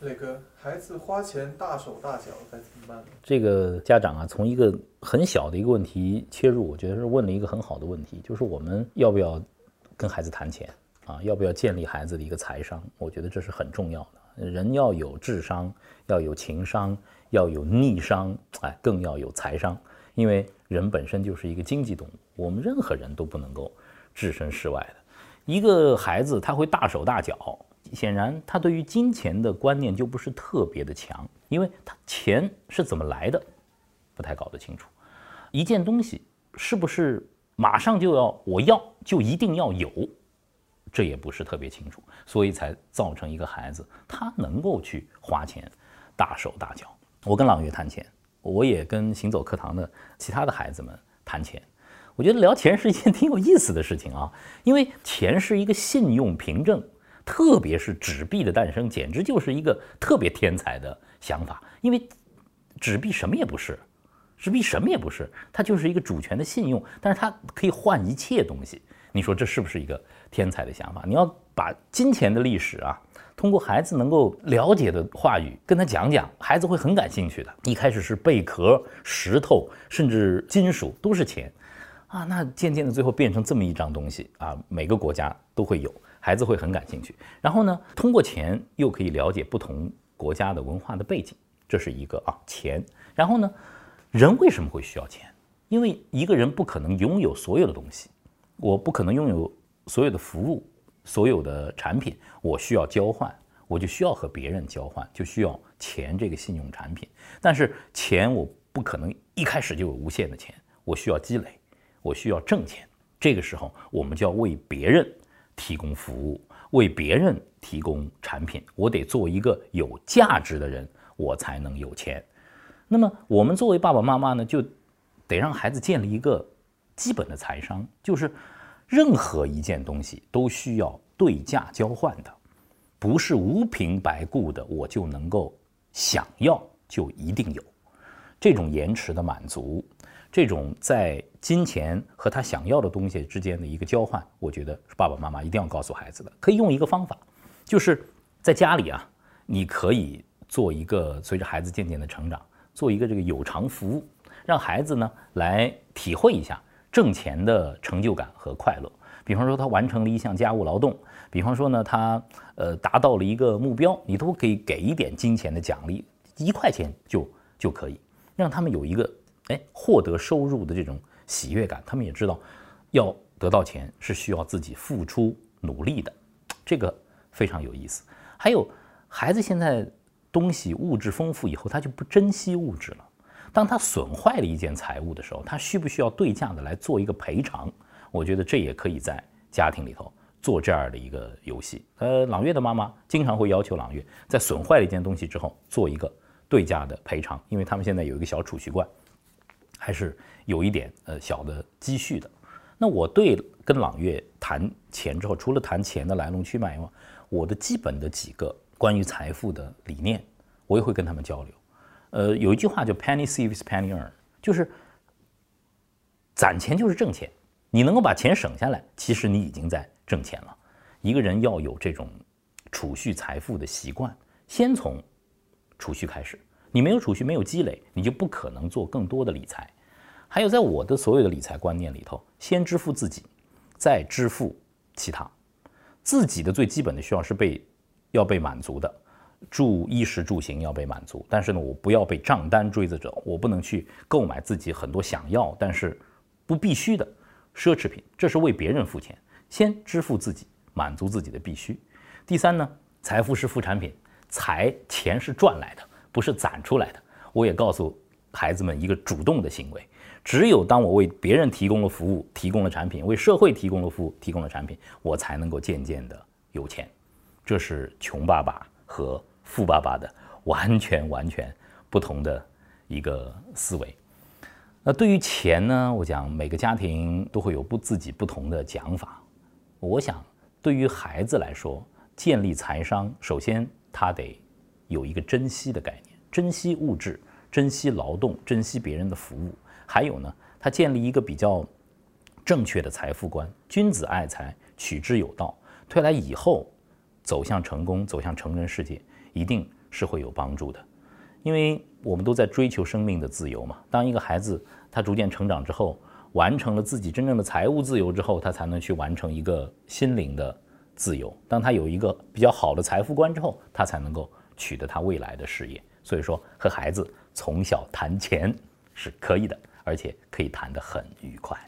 磊哥，孩子花钱大手大脚该怎么办呢？这个家长啊，从一个很小的一个问题切入，我觉得是问了一个很好的问题，就是我们要不要跟孩子谈钱啊？要不要建立孩子的一个财商？我觉得这是很重要的。人要有智商，要有情商，要有逆商，哎，更要有财商。因为人本身就是一个经济动物，我们任何人都不能够置身事外的。一个孩子他会大手大脚。显然，他对于金钱的观念就不是特别的强，因为他钱是怎么来的，不太搞得清楚。一件东西是不是马上就要我要就一定要有，这也不是特别清楚，所以才造成一个孩子他能够去花钱大手大脚。我跟朗月谈钱，我也跟行走课堂的其他的孩子们谈钱。我觉得聊钱是一件挺有意思的事情啊，因为钱是一个信用凭证。特别是纸币的诞生，简直就是一个特别天才的想法。因为纸币什么也不是，纸币什么也不是，它就是一个主权的信用，但是它可以换一切东西。你说这是不是一个天才的想法？你要把金钱的历史啊，通过孩子能够了解的话语跟他讲讲，孩子会很感兴趣的。一开始是贝壳、石头，甚至金属都是钱啊，那渐渐的最后变成这么一张东西啊，每个国家都会有。孩子会很感兴趣，然后呢，通过钱又可以了解不同国家的文化的背景，这是一个啊钱。然后呢，人为什么会需要钱？因为一个人不可能拥有所有的东西，我不可能拥有所有的服务、所有的产品，我需要交换，我就需要和别人交换，就需要钱这个信用产品。但是钱我不可能一开始就有无限的钱，我需要积累，我需要挣钱。这个时候，我们就要为别人。提供服务，为别人提供产品，我得做一个有价值的人，我才能有钱。那么，我们作为爸爸妈妈呢，就得让孩子建立一个基本的财商，就是任何一件东西都需要对价交换的，不是无凭白故的，我就能够想要就一定有这种延迟的满足。这种在金钱和他想要的东西之间的一个交换，我觉得是爸爸妈妈一定要告诉孩子的。可以用一个方法，就是在家里啊，你可以做一个随着孩子渐渐的成长，做一个这个有偿服务，让孩子呢来体会一下挣钱的成就感和快乐。比方说他完成了一项家务劳动，比方说呢他呃达到了一个目标，你都可以给一点金钱的奖励，一块钱就就可以让他们有一个。哎，获得收入的这种喜悦感，他们也知道，要得到钱是需要自己付出努力的，这个非常有意思。还有，孩子现在东西物质丰富以后，他就不珍惜物质了。当他损坏了一件财物的时候，他需不需要对价的来做一个赔偿？我觉得这也可以在家庭里头做这样的一个游戏。呃，朗月的妈妈经常会要求朗月在损坏了一件东西之后做一个对价的赔偿，因为他们现在有一个小储蓄罐。还是有一点呃小的积蓄的。那我对跟朗月谈钱之后，除了谈钱的来龙去脉以外，我的基本的几个关于财富的理念，我也会跟他们交流。呃，有一句话叫 “penny saves penny earn”，就是攒钱就是挣钱。你能够把钱省下来，其实你已经在挣钱了。一个人要有这种储蓄财富的习惯，先从储蓄开始。你没有储蓄，没有积累，你就不可能做更多的理财。还有，在我的所有的理财观念里头，先支付自己，再支付其他。自己的最基本的需要是被要被满足的，住衣食住行要被满足。但是呢，我不要被账单追着走，我不能去购买自己很多想要但是不必须的奢侈品。这是为别人付钱，先支付自己，满足自己的必须。第三呢，财富是副产品，财钱是赚来的。不是攒出来的。我也告诉孩子们一个主动的行为：只有当我为别人提供了服务、提供了产品，为社会提供了服务、提供了产品，我才能够渐渐的有钱。这是穷爸爸和富爸爸的完全完全不同的一个思维。那对于钱呢？我讲每个家庭都会有不自己不同的讲法。我想，对于孩子来说，建立财商，首先他得。有一个珍惜的概念珍惜物质珍惜劳动珍惜别人的服务。还有呢他建立一个比较正确的财富观君子爱财取之有道。退来以后走向成功走向成人世界一定是会有帮助的。因为我们都在追求生命的自由嘛当一个孩子他逐渐成长之后完成了自己真正的财务自由之后他才能去完成一个心灵的自由。当他有一个比较好的财富观之后他才能够取得他未来的事业。所以说和孩子从小谈钱是可以的而且可以谈得很愉快。